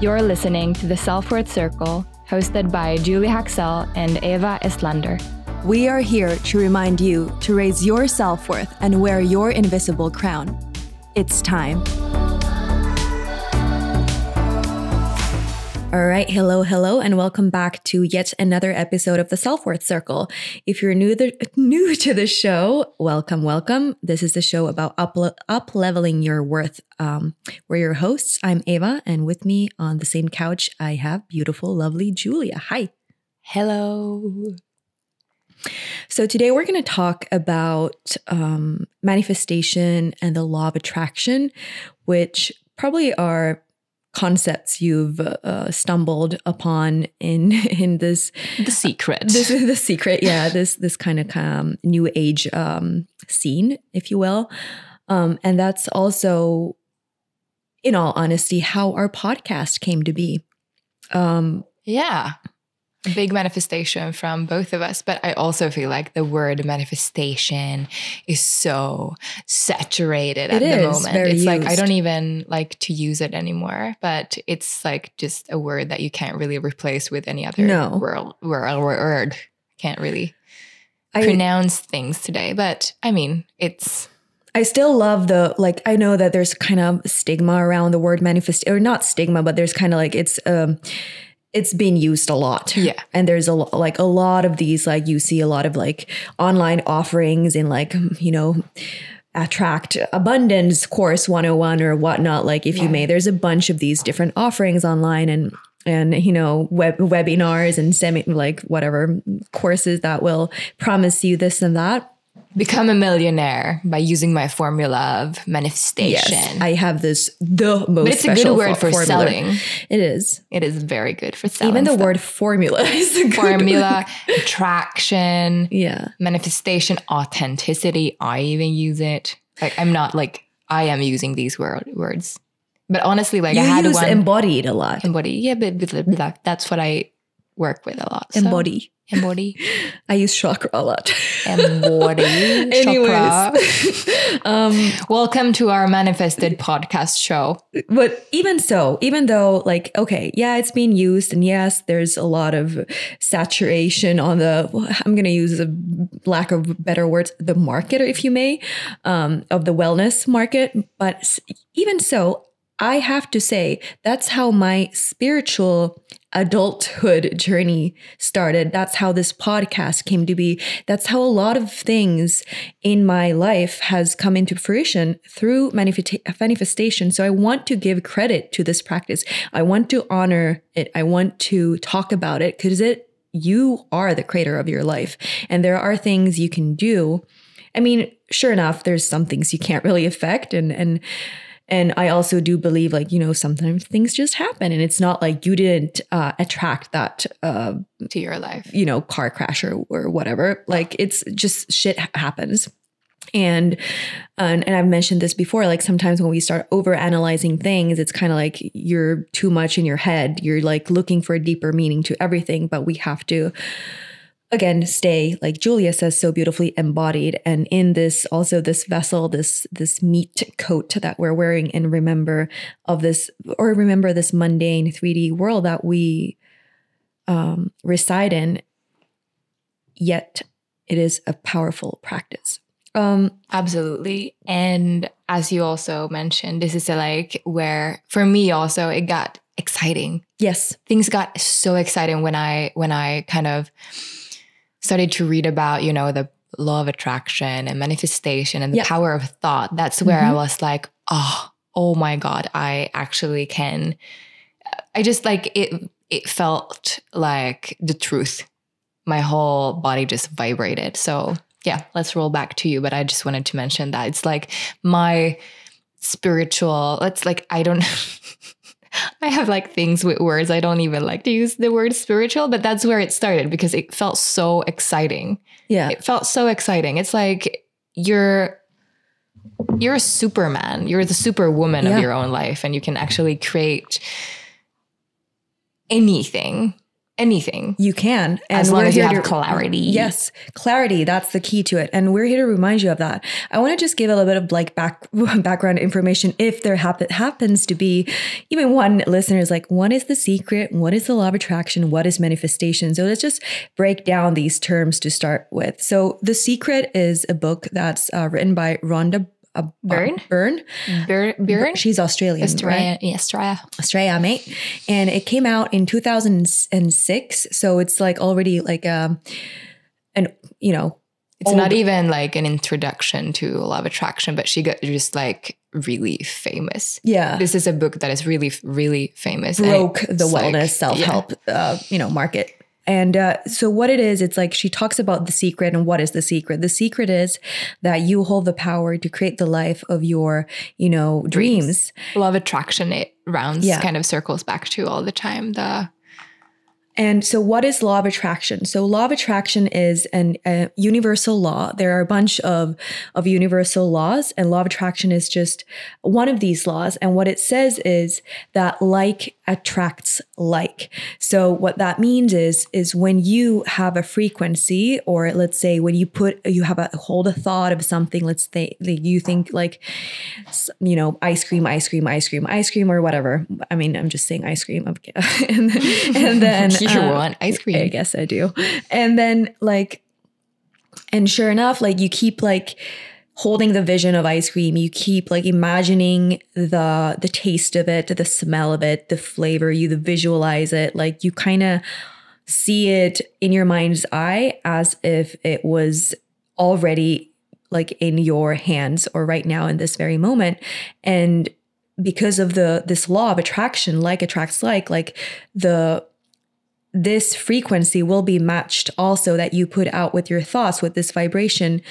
You're listening to the Self Worth Circle, hosted by Julie Haxel and Eva Estlander. We are here to remind you to raise your self worth and wear your invisible crown. It's time. All right, hello, hello, and welcome back to yet another episode of the Self Worth Circle. If you're new the, new to the show, welcome, welcome. This is the show about up up leveling your worth. Um, we're your hosts. I'm Ava, and with me on the same couch, I have beautiful, lovely Julia. Hi. Hello. So today we're going to talk about um, manifestation and the law of attraction, which probably are concepts you've uh, stumbled upon in in this the secret. This is the secret yeah this this kind of um, new age um, scene if you will. Um, and that's also in all honesty how our podcast came to be. Um, yeah big manifestation from both of us but i also feel like the word manifestation is so saturated at the moment it's used. like i don't even like to use it anymore but it's like just a word that you can't really replace with any other no. word, word, word. can't really I, pronounce things today but i mean it's I still love the like I know that there's kind of stigma around the word manifest or not stigma but there's kind of like it's um it's been used a lot. Yeah. And there's a lot, like a lot of these like you see a lot of like online offerings in like you know attract abundance course 101 or whatnot like if yeah. you may there's a bunch of these different offerings online and and you know web webinars and semi like whatever courses that will promise you this and that become a millionaire by using my formula of manifestation. Yes, I have this the most. But it's a good word for formula. selling. It is. It is very good for selling. Even the stuff. word formula is a formula, attraction, yeah, manifestation, authenticity. I even use it. Like I'm not like I am using these word, words, but honestly, like you I had use one embodied a lot. Embody, yeah, but, but, but that's what I work with a lot. So. Embody. Embody. I use chakra a lot. Embody. Anyways. um, Welcome to our manifested podcast show. But even so, even though, like, okay, yeah, it's being used, and yes, there's a lot of saturation on the, I'm going to use a lack of better words, the market, if you may, um, of the wellness market. But even so, I have to say, that's how my spiritual adulthood journey started. That's how this podcast came to be. That's how a lot of things in my life has come into fruition through manifestation. So I want to give credit to this practice. I want to honor it. I want to talk about it because it, you are the creator of your life. And there are things you can do. I mean, sure enough, there's some things you can't really affect and, and, and I also do believe, like, you know, sometimes things just happen and it's not like you didn't uh, attract that uh, to your life, you know, car crash or, or whatever. Like, it's just shit happens. And, and and I've mentioned this before. Like sometimes when we start over analyzing things, it's kind of like you're too much in your head. You're like looking for a deeper meaning to everything. But we have to again stay like julia says so beautifully embodied. And in this also this vessel this this meat coat that we're wearing and remember of this or remember this mundane 3d world that we um, reside in yet it is a powerful practice. Um absolutely. And as you also mentioned this is a, like where for me also it got exciting. Yes. Things got so exciting when i when i kind of started to read about, you know, the law of attraction and manifestation and the power of thought, that's where mm-hmm. I was like, oh, oh my God, I actually can. I just like it, it felt like the truth. My whole body just vibrated. So, yeah, let's roll back to you. But I just wanted to mention that it's like my spiritual, let's like, I don't. I have like things with words. I don't even like to use the word spiritual, but that's where it started because it felt so exciting. Yeah. It felt so exciting. It's like you're you're a superman. You're the superwoman yeah. of your own life and you can actually create anything anything. You can. And as long as you have to, clarity. Yes, clarity. That's the key to it. And we're here to remind you of that. I want to just give a little bit of like back background information if there happen, happens to be even one listener is like, what is the secret? What is the law of attraction? What is manifestation? So let's just break down these terms to start with. So The Secret is a book that's uh, written by Rhonda a. Byrne. Byrne. Byrne. She's Australian, Australia, right? Australia. Australia, mate. And it came out in 2006, so it's like already like um, and you know, it's old. not even like an introduction to law of attraction, but she got just like really famous. Yeah, this is a book that is really, really famous. Broke the wellness like, self help, yeah. uh, you know, market. And uh, so, what it is, it's like she talks about the secret. And what is the secret? The secret is that you hold the power to create the life of your, you know, dreams. dreams. Love attraction, it rounds yeah. kind of circles back to all the time. The and so, what is law of attraction? So, law of attraction is an, a universal law. There are a bunch of, of universal laws, and law of attraction is just one of these laws. And what it says is that like attracts like. So, what that means is, is when you have a frequency, or let's say when you put, you have a hold a thought of something, let's say you think like, you know, ice cream, ice cream, ice cream, ice cream, or whatever. I mean, I'm just saying ice cream. and, and then, you uh, want ice cream. I guess I do. And then like, and sure enough, like you keep like holding the vision of ice cream. You keep like imagining the the taste of it, the smell of it, the flavor. You the visualize it. Like you kind of see it in your mind's eye as if it was already like in your hands or right now in this very moment and because of the this law of attraction like attracts like like the this frequency will be matched also that you put out with your thoughts with this vibration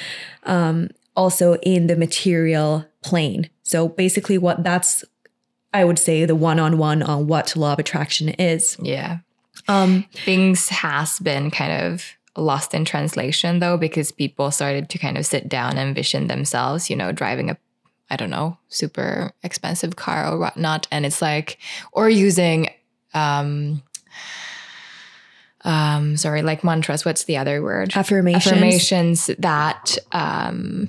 um, also in the material plane so basically what that's i would say the one-on-one on what law of attraction is yeah um things has been kind of lost in translation though because people started to kind of sit down and vision themselves you know driving a i don't know super expensive car or whatnot and it's like or using um um, sorry, like mantras. What's the other word? Affirmations. Affirmations that, um,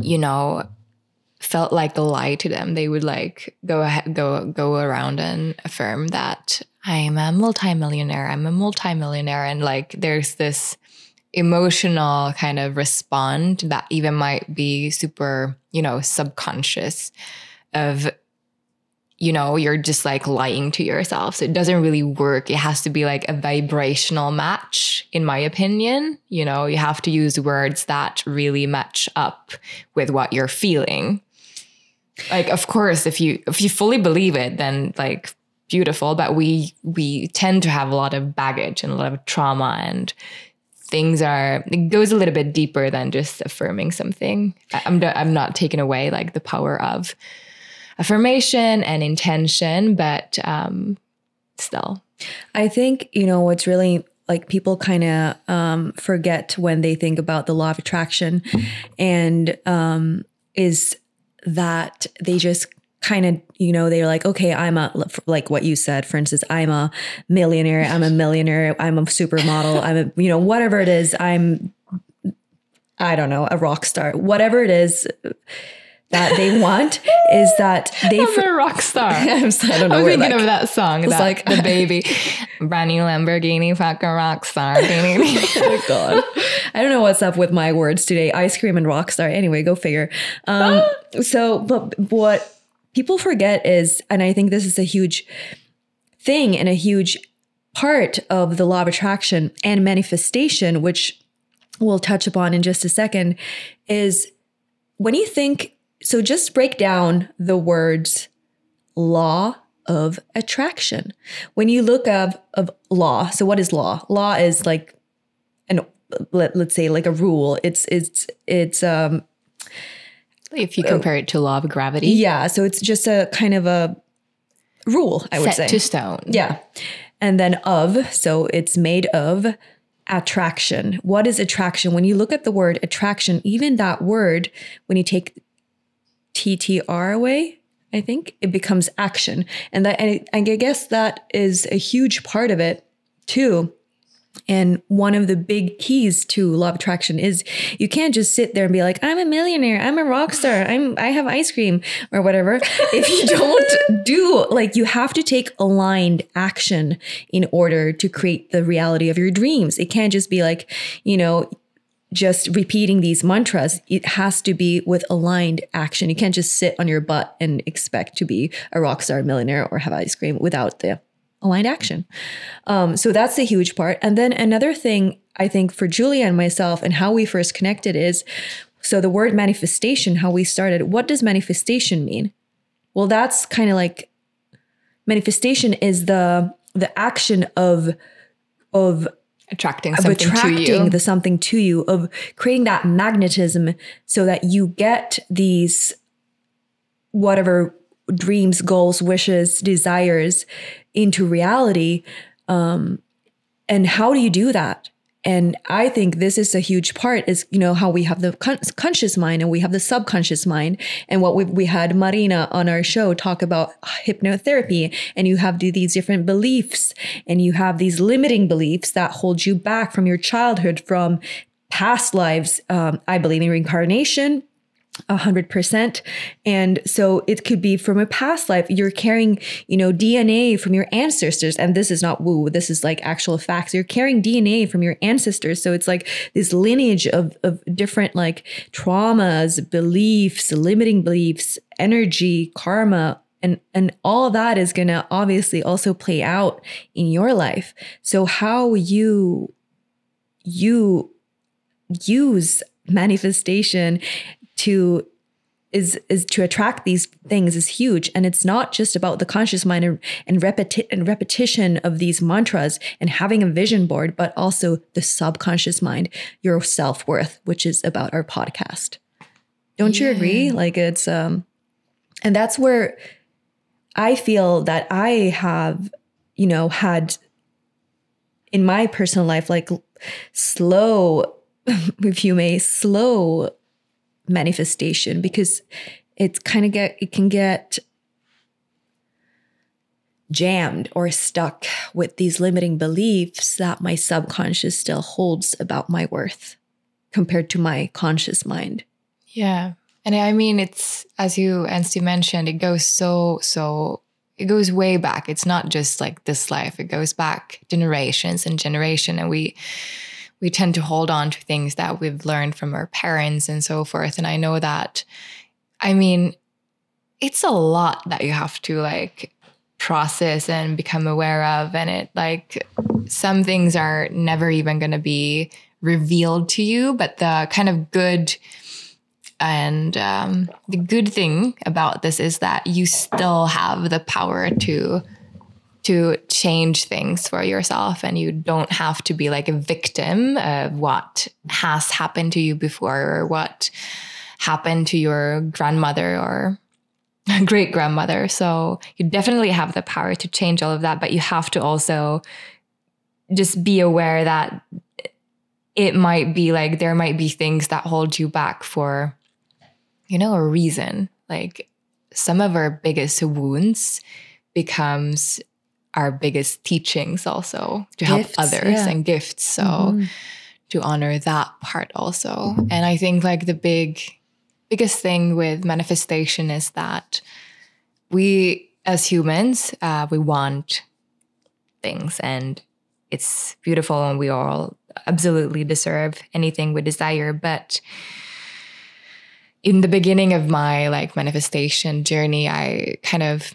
you know, felt like a lie to them. They would like go ahead, go go around and affirm that I'm a multimillionaire. I'm a multimillionaire, and like there's this emotional kind of respond that even might be super, you know, subconscious of you know, you're just like lying to yourself. So it doesn't really work. It has to be like a vibrational match, in my opinion. You know, you have to use words that really match up with what you're feeling. Like, of course, if you if you fully believe it, then like beautiful. But we we tend to have a lot of baggage and a lot of trauma and things are it goes a little bit deeper than just affirming something. I'm I'm not taking away like the power of affirmation and intention, but um, still. I think, you know, what's really like people kind of um, forget when they think about the law of attraction and um, is that they just kind of you know they're like okay i'm a like what you said for instance i'm a millionaire i'm a millionaire i'm a supermodel i'm a you know whatever it is i'm i don't know a rock star whatever it is that they want is that they I'm a rock star. I'm sorry, I don't know. I was thinking of that song. It's like the baby, brand new Lamborghini, fucking rock star. oh god, I don't know what's up with my words today. Ice cream and rock star. Anyway, go figure. Um, so, but what people forget is, and I think this is a huge thing and a huge part of the law of attraction and manifestation, which we'll touch upon in just a second, is when you think so just break down the words law of attraction. When you look up of law, so what is law? Law is like an let, let's say like a rule. It's it's it's um if you compare uh, it to law of gravity. Yeah, so it's just a kind of a rule, I would Set say. to stone. Yeah. And then of, so it's made of attraction. What is attraction? When you look at the word attraction, even that word, when you take TTR away, I think it becomes action. And that, and I guess that is a huge part of it too. and one of the big keys to law of attraction is you can't just sit there and be like, I'm a millionaire, I'm a rock star, I'm I have ice cream or whatever. if you don't do like you have to take aligned action in order to create the reality of your dreams. It can't just be like, you know, just repeating these mantras, it has to be with aligned action. You can't just sit on your butt and expect to be a rock star millionaire or have ice cream without the aligned action. Um, so that's the huge part. And then another thing I think for Julia and myself and how we first connected is so the word manifestation, how we started, what does manifestation mean? Well, that's kind of like manifestation is the the action of of attracting something attracting to you. the something to you of creating that magnetism so that you get these whatever dreams goals wishes desires into reality um, and how do you do that and i think this is a huge part is you know how we have the con- conscious mind and we have the subconscious mind. And what we, we had marina on our show talk about hypnotherapy and you have these different beliefs and you have these limiting beliefs that hold you back from your childhood from past lives um, i believe in reincarnation a hundred percent. And so it could be from a past life. You're carrying, you know, DNA from your ancestors. And this is not woo, this is like actual facts. You're carrying DNA from your ancestors. So it's like this lineage of, of different like traumas, beliefs, limiting beliefs, energy, karma, and and all that is going to obviously also play out in your life so how you you use manifestation to is is to attract these things is huge. And it's not just about the conscious mind and, and, repeti- and repetition of these mantras and having a vision board but also the subconscious mind your self-worth which is about our podcast. Don't yeah. you agree? Like it's um and that's where i feel that i have you know had in my personal life like slow if you may slow manifestation because it's kind of get it can get jammed or stuck with these limiting beliefs that my subconscious still holds about my worth compared to my conscious mind. Yeah. And I mean it's as you as you mentioned it goes so so it goes way back. It's not just like this life. It goes back generations and generation and we we tend to hold on to things that we've learned from our parents and so forth. And I know that, I mean, it's a lot that you have to like process and become aware of. And it like some things are never even going to be revealed to you, but the kind of good and um, the good thing about this is that you still have the power to to change things for yourself and you don't have to be like a victim of what has happened to you before or what happened to your grandmother or great grandmother. So you definitely have the power to change all of that, but you have to also just be aware that it might be like there might be things that hold you back for, you know, a reason. Like some of our biggest wounds becomes our biggest teachings also to help others yeah. and gifts. So mm-hmm. to honor that part also. Mm-hmm. And I think like the big biggest thing with manifestation is that we as humans, uh, we want things and it's beautiful and we all absolutely deserve anything we desire. But in the beginning of my like manifestation journey, I kind of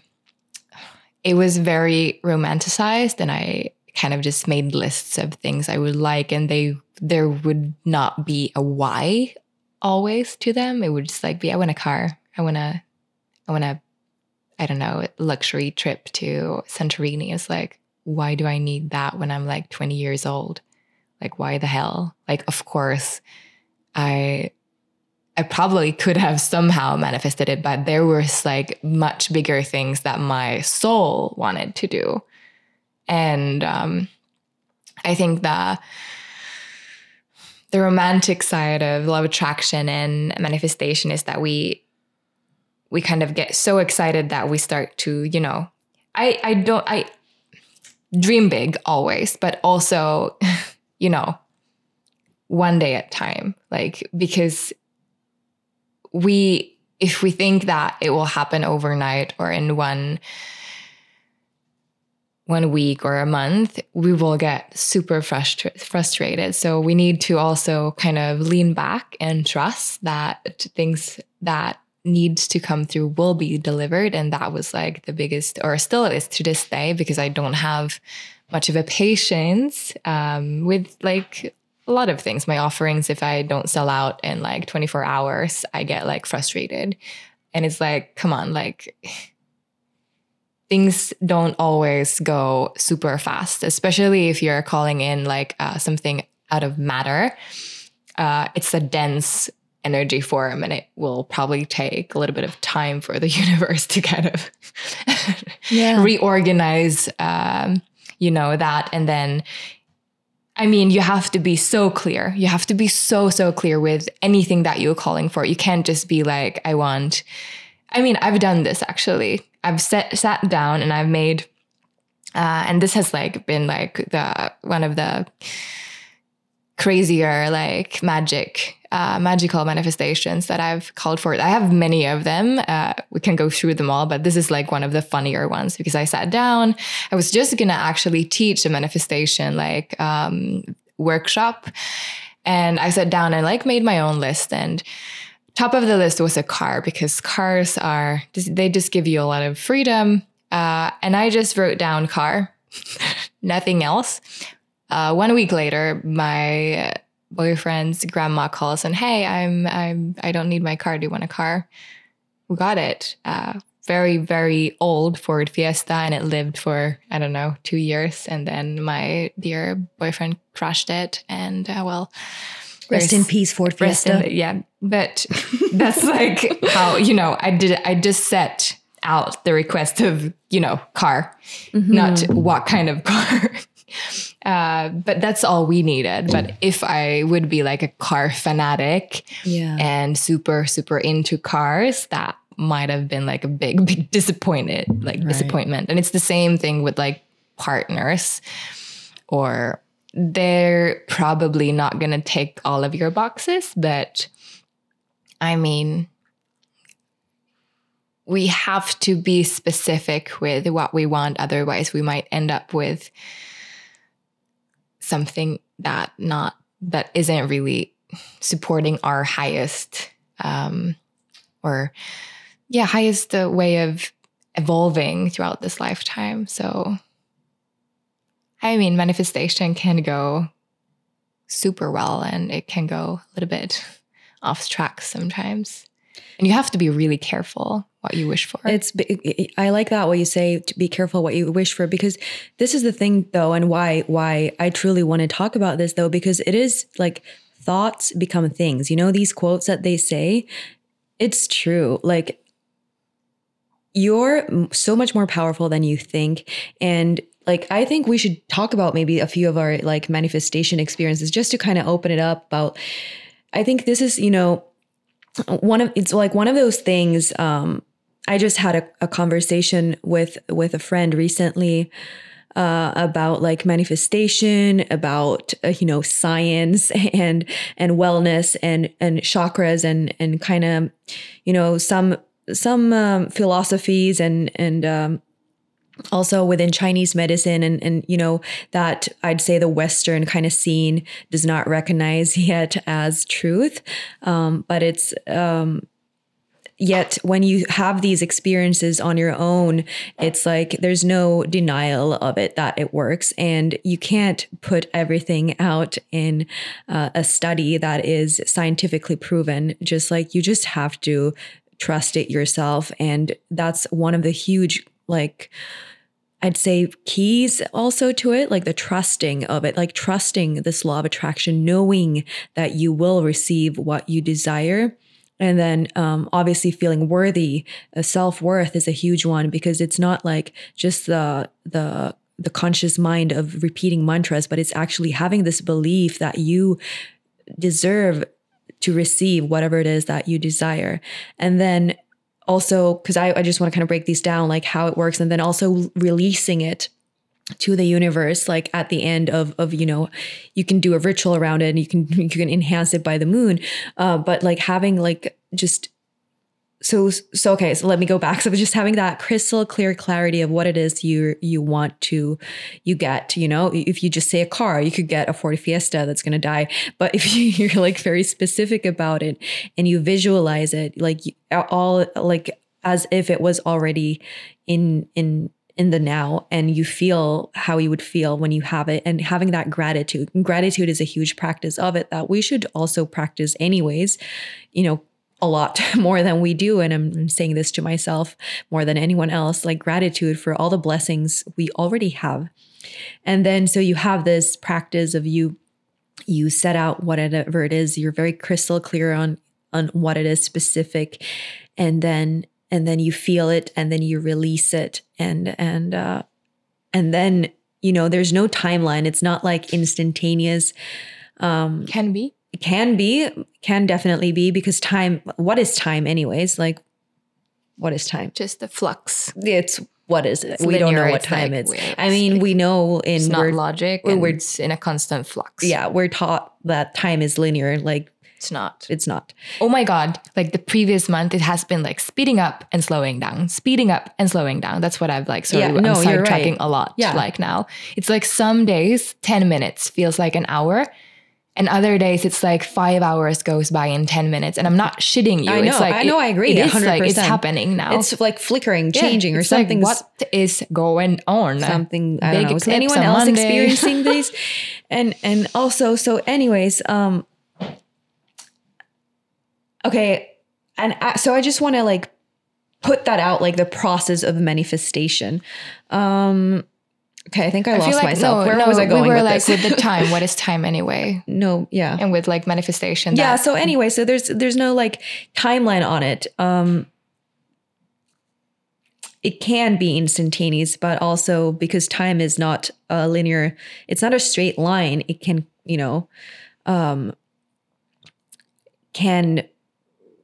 it was very romanticized and I kind of just made lists of things I would like and they there would not be a why always to them. It would just like be I want a car. I want a I want a I don't know, luxury trip to Santorini. It's like why do I need that when I'm like 20 years old? Like why the hell? Like of course I I probably could have somehow manifested it, but there was like much bigger things that my soul wanted to do. And um, I think the the romantic side of love attraction and manifestation is that we we kind of get so excited that we start to, you know, I I don't I dream big always, but also, you know, one day at time. Like, because we, if we think that it will happen overnight or in one, one week or a month, we will get super frustra- frustrated. So we need to also kind of lean back and trust that things that needs to come through will be delivered. And that was like the biggest, or still is to this day, because I don't have much of a patience um, with like a lot of things. My offerings, if I don't sell out in like 24 hours, I get like frustrated. And it's like, come on, like things don't always go super fast, especially if you're calling in like uh, something out of matter. Uh, it's a dense energy form and it will probably take a little bit of time for the universe to kind of yeah. reorganize um, you know that and then i mean you have to be so clear. You have to be so so clear with anything that you're calling for. You can't just be like i want i mean i've done this actually. I've set, sat down and i've made uh, and this has like been like the one of the crazier like magic uh, magical manifestations that I've called for. I have many of them. Uh, we can go through them all, but this is like one of the funnier ones because I sat down. I was just gonna actually teach a manifestation like um, workshop, and I sat down and like made my own list. And top of the list was a car because cars are they just give you a lot of freedom. Uh, and I just wrote down car, nothing else. Uh, one week later, my boyfriend's grandma calls and hey, I'm I'm I don't need my car. Do you want a car? We got it. Uh, very very old Ford Fiesta, and it lived for I don't know two years, and then my dear boyfriend crashed it, and uh, well. Rest in peace, Ford Fiesta. In, yeah, but that's like how you know I did. I just set out the request of you know car, mm-hmm. not what kind of car. Uh, but that's all we needed. But if I would be like a car fanatic yeah. and super, super into cars, that might have been like a big, big disappointed, like right. disappointment. And it's the same thing with like partners or they're probably not going to take all of your boxes, but I mean, we have to be specific with what we want. Otherwise, we might end up with something that not that isn't really supporting our highest um or yeah highest uh, way of evolving throughout this lifetime. So i mean manifestation can go super well and it can go a little bit off track sometimes. And you have to be really careful what you wish for. It's I like that what you say to be careful what you wish for because this is the thing though and why why I truly want to talk about this though because it is like thoughts become things. You know these quotes that they say it's true. Like you're so much more powerful than you think and like I think we should talk about maybe a few of our like manifestation experiences just to kind of open it up about I think this is, you know, one of it's like one of those things um i just had a, a conversation with with a friend recently uh, about like manifestation, about uh, you know science and and wellness and and chakras and and kind of you know some some um, philosophies and and um, also within Chinese medicine and and you know that I'd say the Western kind of scene does not recognize yet as truth, um, but it's um, yet when you have these experiences on your own it's like there's no denial of it that it works and you can't put everything out in uh, a study that is scientifically proven just like you just have to trust it yourself and that's one of the huge like I'd say keys also to it, like the trusting of it, like trusting this law of attraction, knowing that you will receive what you desire. And then um, obviously feeling worthy, uh, self worth is a huge one because it's not like just the the the conscious mind of repeating mantras, but it's actually having this belief that you deserve to receive whatever it is that you desire. And then also because I, I just want to kind of break these down like how it works and then also releasing it to the universe like at the end of of you know you can do a ritual around it and you can you can enhance it by the moon. Uh, but like having like just so so okay so let me go back. So just having that crystal clear clarity of what it is you you want to you get you know? If you just say a car you could get a Ford Fiesta that's going to die. But if you, are like very specific about it and you visualize it like all like as if it was already in in in the now and you feel how you would feel when you have it and having that gratitude gratitude is a huge practice of it that we should also practice anyways you know a lot more than we do. And I'm saying this to myself more than anyone else like gratitude for all the blessings we already have. And then so you have this practice of you you set out whatever it is you're very crystal clear on on what it is specific and then and then you feel it and then you release it and and uh and then you know there's no timeline it's not like instantaneous um can be can be, can definitely be because time, what is time, anyways? Like, what is time? Just the flux. It's what is it? It's we don't know what time like, it's. I mean, we know in it's not logic. We're, we're in a constant flux. Yeah, we're taught that time is linear. Like it's not. It's not. Oh my god! Like the previous month, it has been like speeding up and slowing down, speeding up and slowing down. That's what I've like. So yeah, no, I'm sidetracking right. a lot. Yeah. Like now, it's like some days ten minutes feels like an hour, and other days it's like five hours goes by in 10 minutes. And I'm not shitting you. I know, it's like, I know, I agree. It 100%. like it's happening now. It's like flickering, changing, yeah, or something. Like, what is going on? Something I don't know. Is anyone else Monday? experiencing these? and and also, so anyways, um okay. And I, so I just want to like put that out, like the process of manifestation. Um Okay, I think I, I lost like, myself. No, Where no, was I going? We were with like this? with the time. What is time anyway? No, yeah, and with like manifestation. Yeah. So anyway, so there's there's no like timeline on it. Um, it can be instantaneous, but also because time is not a linear, it's not a straight line. It can, you know, um, can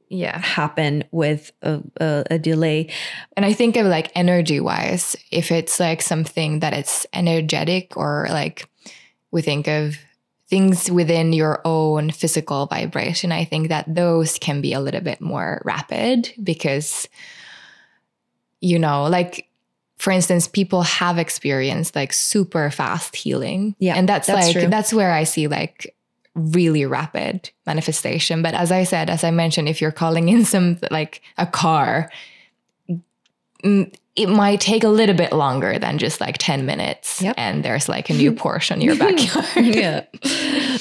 yeah. happen with a, a, a, delay. And i think of like energy wise if it's like something that it's energetic or like we think of things within your own physical vibration i think that those can be a little bit more rapid because you know like for instance people have experienced like super fast healing. Yeah and that's, that's like true. that's where i see like really rapid manifestation. But as I said, as I mentioned, if you're calling in some like a car, it might take a little bit longer than just like 10 minutes yep. and there's like a new Porsche in your backyard. yeah.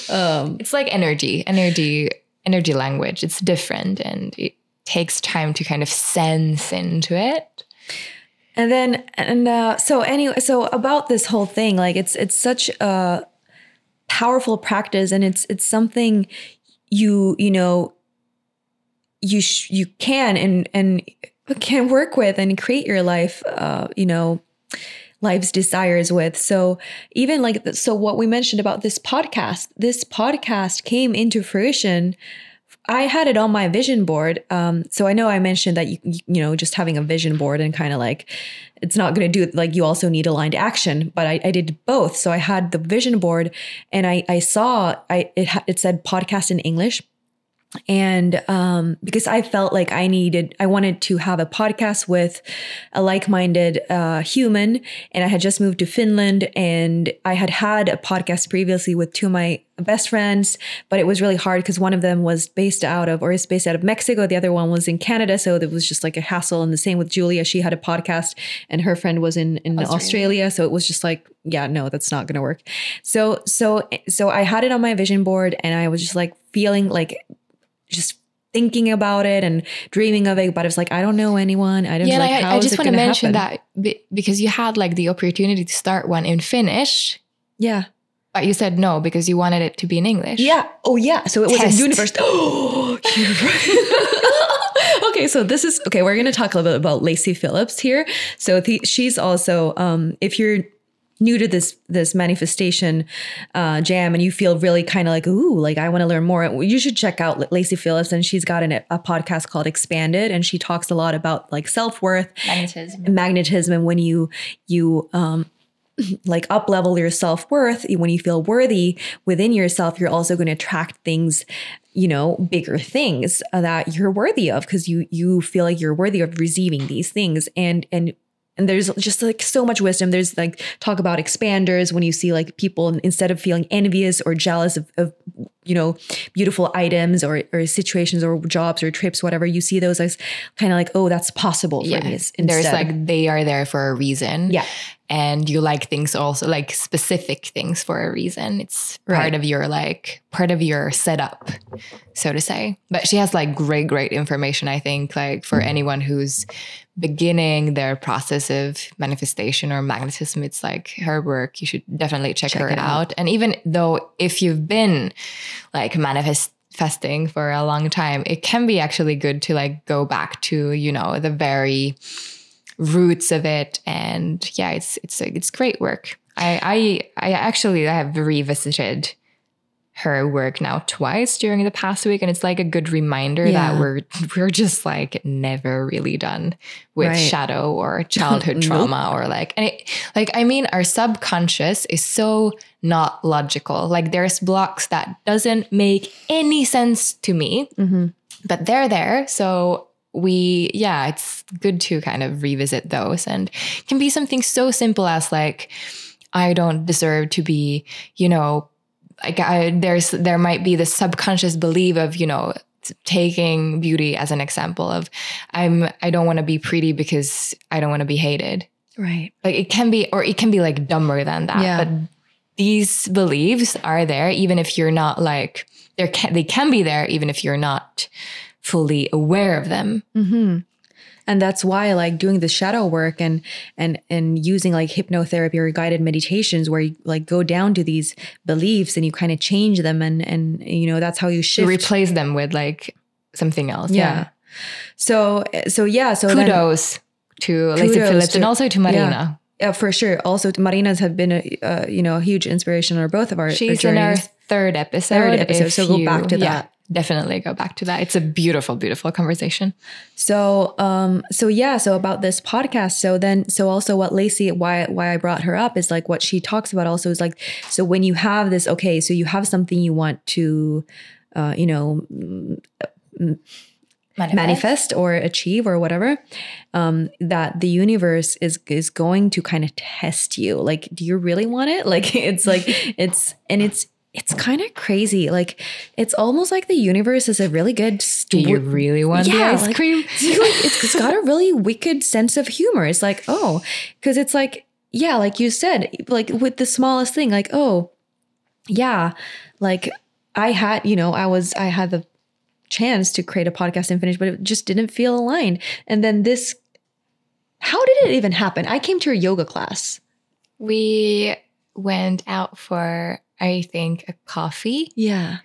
Um, it's like energy, energy, energy language. It's different and it takes time to kind of sense into it. And then, and uh, so anyway, so about this whole thing, like it's it's such a powerful practice and it's it's something you you know you sh- you can and and can work with and create your life uh you know life's desires with so even like so what we mentioned about this podcast this podcast came into fruition I had it on my vision board. Um, so I know I mentioned that you you know just having a vision board and kind of like it's not going to do. Like you also need aligned action, but I, I did both. So I had the vision board, and I I saw I it it said podcast in English, and um, because I felt like I needed, I wanted to have a podcast with a like-minded uh, human, and I had just moved to Finland, and I had had a podcast previously with two of my best friends, but it was really hard because one of them was based out of, or is based out of Mexico, the other one was in Canada, so it was just like a hassle. And the same with Julia, she had a podcast, and her friend was in in Australia, Australia. So it was just like, yeah, no, that's not going to work. So so so I had it on my vision board, and I was just like feeling like just thinking about it and dreaming of it, but it's like I don't know anyone. I don't. Yeah, like, I, I just want to mention happen? that because you had like the opportunity to start one in Finnish. Yeah. But you said no because you wanted it to be in English. Yeah. Oh, yeah. So it was Test. a university. Oh, okay, so this is okay. We're going to talk a little bit about Lacy Phillips here. So the, she's also, um, if you're new to this this manifestation uh, jam and you feel really kind of like ooh like i want to learn more. You should check out lacy phillips and she's got an, a podcast called expanded and she talks a lot about like self-worth magnetism. magnetism and when you you um like up level your self worth, when you feel worthy within yourself, you're also going to attract things you know bigger things that you're worthy of because you you feel like you're worthy of receiving these things. And and and there's just like so much wisdom there's like talk about expanders when you see like people instead of feeling envious or jealous of, of you know beautiful items or or situations or jobs or trips whatever you see those as kind of like oh that's possible for yeah. me instead. there's like they are there for a reason yeah and you like things also like specific things for a reason it's part right. of your like part of your setup so to say but she has like great great information i think like for mm-hmm. anyone who's beginning their process of manifestation or magnetism it's like her work. You should definitely check, check her out. out. And even though if you've been like manifesting for a long time it can be actually good to like go back to you know the very roots of it. And yeah it's it's it's great work. I i i actually I have revisited her work now twice during the past week and it's like a good reminder yeah. that we're we're just like never really done with right. shadow or childhood trauma or like and it, like i mean our subconscious is so not logical like there's blocks that doesn't make any sense to me mm-hmm. but they're there so we yeah it's good to kind of revisit those and can be something so simple as like i don't deserve to be you know like I, there's there might be the subconscious belief of you know taking beauty as an example of i'm i don't want to be pretty because i don't want to be hated. Right. Like it can be or it can be like dumber than that yeah. but these beliefs are there even if you're not like there can they can be there even if you're not fully aware of them. Mm-hmm and that's why like doing the shadow work and and and using like hypnotherapy or guided meditations where you like go down to these beliefs and you kind of change them and and you know that's how you shift you replace them with like something else yeah, yeah. so so yeah so kudos then, to Lacy Phillips to, and also to Marina yeah. Yeah, for sure. Also, Marina's have been a uh, you know a huge inspiration on both of our. She's our in our third episode. Third episode. So go back to yeah. that definitely go back to that. It's a beautiful, beautiful conversation. So, um, so yeah, so about this podcast. So then, so also what Lacy, why, why I brought her up is like what she talks about also is like, so when you have this, okay, so you have something you want to, uh, you know, manifest. manifest. or achieve or whatever um, that the universe is is going to kind of test you like do you really want it like it's like it's and it's it's kind of crazy. Like it's almost like the universe is a really good. St- Do you really want yeah, the ice like, cream? it's, it's got a really wicked sense of humor. It's like oh, because it's like yeah, like you said, like with the smallest thing, like oh, yeah, like I had you know I was I had the chance to create a podcast and finish, but it just didn't feel aligned. And then this, how did it even happen? I came to a yoga class. We went out for I think, a coffee. Yeah.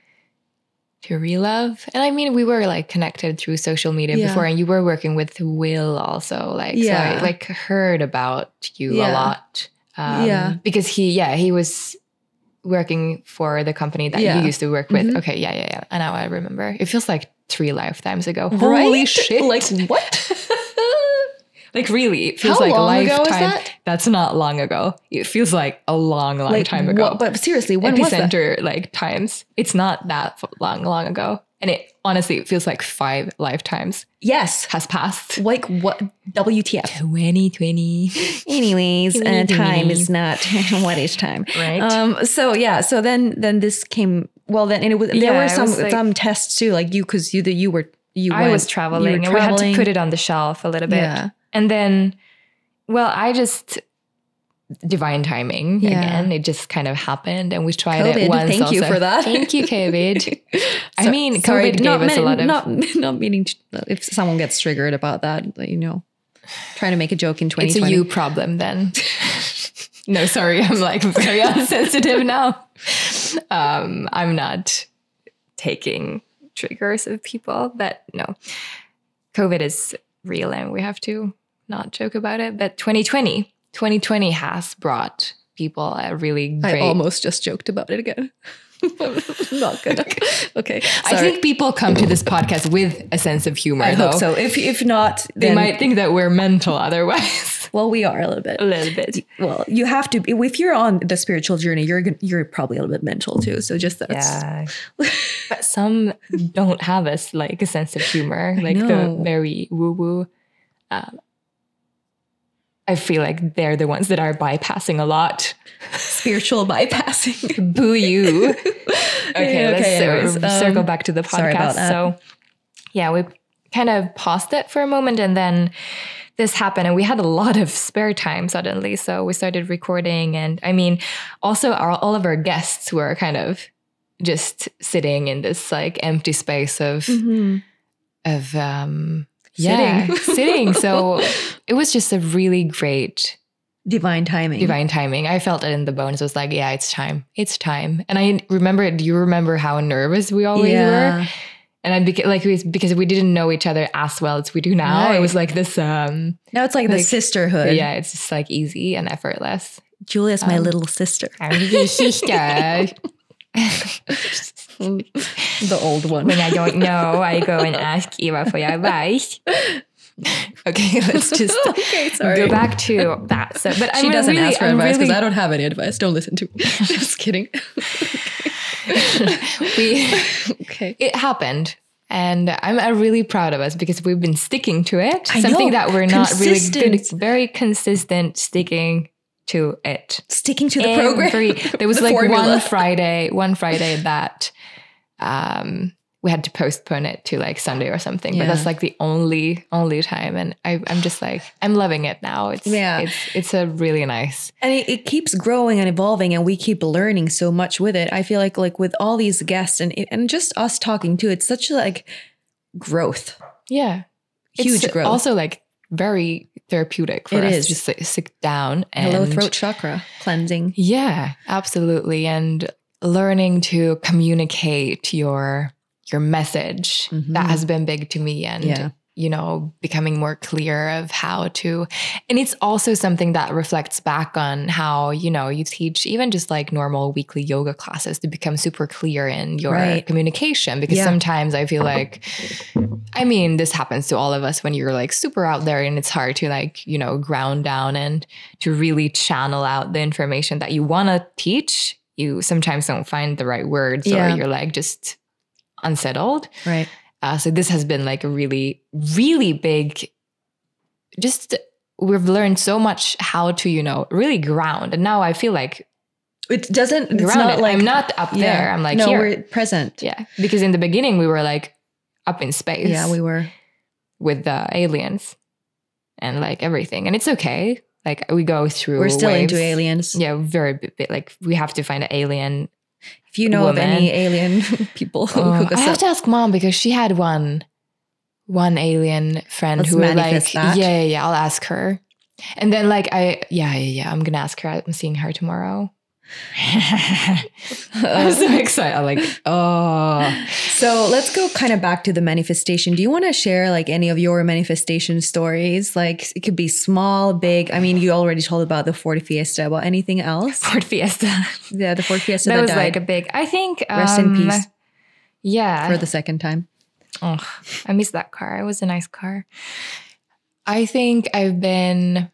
To relove. And I mean, we were like connected through social media yeah. before, and you were working with Will also. Like, yeah. so I like heard about you yeah. a lot. Um, yeah. Because he, yeah, he was working for the company that yeah. you used to work with. Mm-hmm. Okay, yeah, yeah, yeah. And now I remember. It feels like three lifetimes ago. Right? Holy shit. Like what? Like really, it feels How like a lifetime. That? That's not long ago. It feels like a long, long like, time ago. What, but seriously, when Epicenter, was that? like times, it's not that long, long ago. And it honestly, it feels like five lifetimes. Yes, has passed. Like what? WTF? 2020. Anyways, uh, time is not what is time, right? Um. So yeah. So then, then this came. Well, then and it was. Yeah, there were some like, some tests too, like you, because you, the you were you. I went, was traveling, and we had to put it on the shelf a little bit. Yeah. And then, well, I just divine timing yeah. again. It just kind of happened, and we tried COVID, it once. Thank also. you for that. Thank you, COVID. I mean, sorry, COVID gave us a lot of not not meaning to, if someone gets triggered about that, you know, trying to make a joke in twenty. It's a you problem then. no, sorry, I'm like very unsensitive now. Um, I'm not taking triggers of people, but no, COVID is real and we have to not joke about it. But 2020, 2020 has brought people a really great. I almost just joked about it again. not good. Okay. I think people come to this podcast with a sense of humor. I though. hope so. If if not, they might think that we're mental otherwise. Well, we are a little bit. A little bit. Well, you have to. If you're on the spiritual journey, you're you're probably a little bit mental too. So just that. Yeah. but some don't have us like a sense of humor, like the very woo woo. Um, I feel like they're the ones that are bypassing a lot. Spiritual bypassing. Boo you. okay, let's um, circle back to the podcast. So, yeah, we kind of paused it for a moment and then this happened and we had a lot of spare time suddenly so we started recording and i mean also our, all of our guests were kind of just sitting in this like empty space of mm-hmm. of um yeah sitting. sitting so it was just a really great divine timing divine timing i felt it in the bones it was like yeah it's time it's time and i remember do you remember how nervous we always yeah. were and I became like because we didn't know each other as well as we do now. Right. It was like this. um Now it's like, like, the sisterhood. Yeah, it's just like easy and effortless. Julia's um, my little sister. I'm your sister. the old one. When I don't know, I go and ask Eva for advice. okay, let's just okay, sorry. go back to that. So, but she I'm doesn't really, ask for I'm advice because really... I don't have any advice. Don't listen to me. just kidding. we okay. It happened. And I'm, I'm, really proud of us because we've been sticking to it. I Something know. that we're not consistent. really good, very consistent sticking to it. Sticking to the Every, program. There was the like formula. one Friday, one Friday that um we had to postpone it to like Sunday or something. Yeah. But that's like the only only time, and I, am just like I'm loving it now. It's yeah, it's it's a really nice, and it, it, keeps growing and evolving, and we keep learning so much with it. I feel like like with all these guests and and just us talking too, it's such like growth. Yeah, huge it's growth. Also, like very therapeutic for it us is. just like, sit down and hello throat chakra cleansing. Yeah, absolutely, and learning to communicate your your message mm-hmm. that has been big to me and yeah. You know becoming more clear of how to and it's also something that reflects back on how you know you teach even just like normal weekly yoga classes to become super clear in your right. communication because yeah. sometimes i feel like i mean this happens to all of us when you're like super out there and it's hard to like you know ground down and to really channel out the information that you want to teach you sometimes don't find the right words yeah. or you're like just unsettled. Right. Uh, so this has been like a really, really big, just we've learned so much how to, you know, really ground. And now I feel like it doesn't, it's not like, I'm not up yeah, there. I'm like, no, here. we're present. Yeah. Because in the beginning we were like up in space. Yeah, we were. With the aliens and like everything. And it's okay. Like we go through. We're still waves. into aliens. Yeah, very bit. Like we have to find an alien if you know woman. of any alien people, oh, I have up. to ask mom because she had one one alien friend Let's who was like, that. yeah, yeah, yeah, I'll ask her. And then like I, yeah, yeah, yeah, I'm gonna ask her. I'm seeing her tomorrow. I'm so excited. I'm like, oh. So let's go kind of back to the manifestation. Do you want to share like any of your manifestation stories? Like it could be small, big. I mean, you already told about the Ford Fiesta. About anything else? Ford Fiesta. Yeah, the Ford Fiesta that, that was died. like a big. I think. Rest um, in peace. Yeah. For the second time. Oh, I miss that car. It was a nice car. I think I've been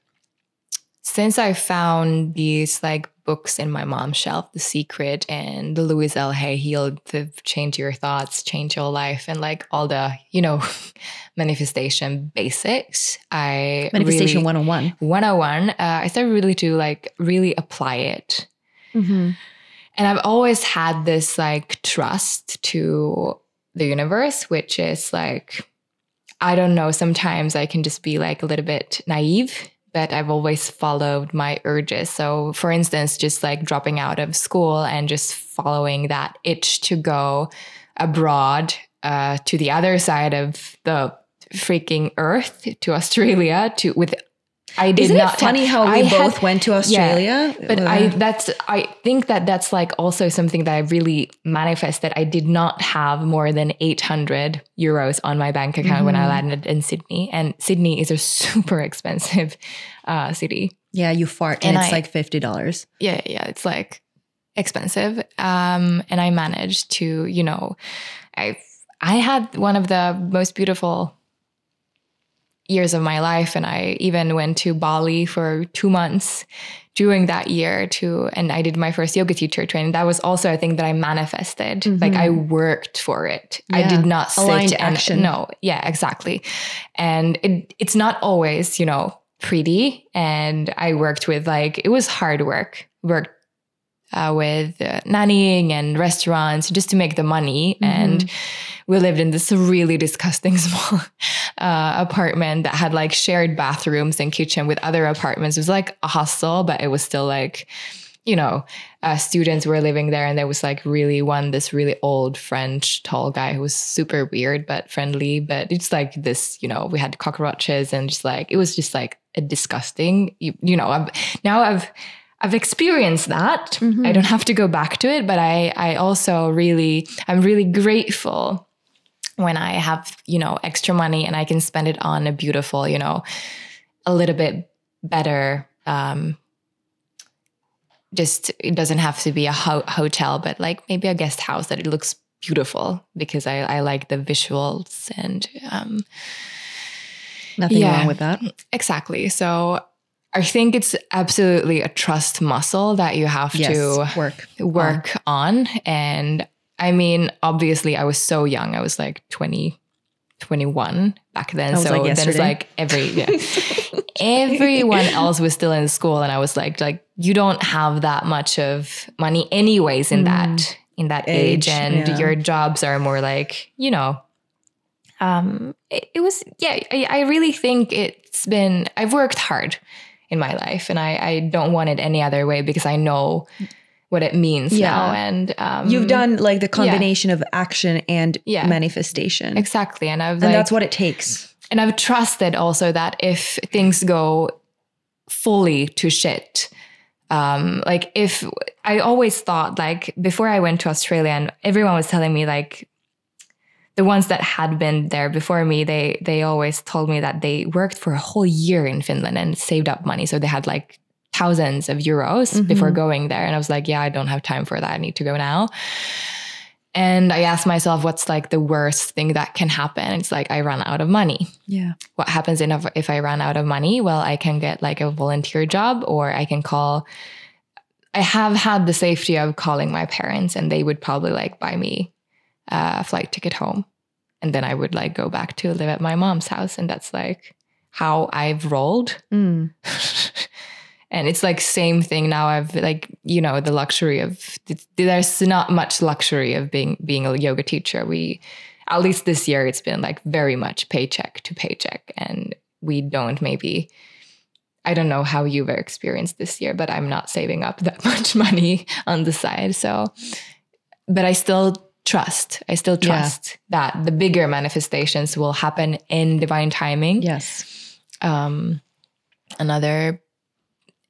since I found these like books in my mom's shelf, The Secret and the Louise L. Hay Heal to Change Your Thoughts, Change Your Life, and like all the, you know, manifestation basics. I Manifestation really, 101. 101. Uh, I started really to like really apply it. Mm-hmm. And I've always had this like trust to the universe, which is like, I don't know, sometimes I can just be like a little bit naive but I've always followed my urges. So, for instance, just like dropping out of school and just following that itch to go abroad uh, to the other side of the freaking earth to Australia to with I did Isn't not. It funny how we I both had, went to Australia. Yeah, but I that's I think that that's like also something that I really manifest that I did not have more than eight hundred euros on my bank account mm-hmm. when I mm-hmm. landed in Sydney, and Sydney is a super expensive uh, city. Yeah, you fart and, and it's I, like fifty dollars. Yeah, yeah, it's like expensive. Um, and I managed to, you know, I I had one of the most beautiful years of my life and I even went to Bali for 2 months during that year to and I did my first yoga teacher training. That was also a thing that I manifested. Mm-hmm. Like I worked for it. Yeah. I did not sit Aligned and action. no, yeah, exactly. And it it's not always, you know, pretty and I worked with like it was hard work. Worked uh, with uh, nannying and restaurants just to make the money mm-hmm. and we lived in this really disgusting small uh, apartment that had like shared bathrooms and kitchen with other apartments. It was like a hostel, but it was still like, you know, uh, students were living there, and there was like really one this really old French tall guy who was super weird but friendly. But it's like this, you know, we had cockroaches and just like it was just like a disgusting. You, you know, I've, now I've I've experienced that. Mm-hmm. I don't have to go back to it, but I I also really I'm really grateful when I have, you know, extra money and I can spend it on a beautiful, you know, a little bit better um just it doesn't have to be a ho- hotel but like maybe a guest house that it looks beautiful because I, I like the visuals and um nothing yeah, wrong with that exactly so I think it's absolutely a trust muscle that you have yes, to work work on. on. And I mean, obviously, I was so young. I was like 20, 21 back then. So like then it's like every, yeah. everyone else was still in school. And I was like, like, you don't have that much of money anyways in mm. that, in that age. age and yeah. your jobs are more like, you know, um, it, it was, yeah, I, I really think it's been, I've worked hard in my life and I, I don't want it any other way because I know what it means yeah. now. And um, you've done like the combination yeah. of action and yeah. manifestation. Exactly. And I've and like, that's what it takes. And I've trusted also that if things go fully to shit, um, like if I always thought like before I went to Australia and everyone was telling me like the ones that had been there before me, they they always told me that they worked for a whole year in Finland and saved up money. So they had like thousands of euros mm-hmm. before going there. And I was like, yeah, I don't have time for that. I need to go now. And I asked myself, what's like the worst thing that can happen? It's like I run out of money. Yeah. What happens if, if I run out of money? Well, I can get like a volunteer job or I can call. I have had the safety of calling my parents and they would probably like buy me a flight ticket home. And then I would like go back to live at my mom's house. And that's like how I've rolled. Mm. and it's like same thing now i've like you know the luxury of there's not much luxury of being being a yoga teacher we at least this year it's been like very much paycheck to paycheck and we don't maybe i don't know how you've experienced this year but i'm not saving up that much money on the side so but i still trust i still trust yeah. that the bigger manifestations will happen in divine timing yes um another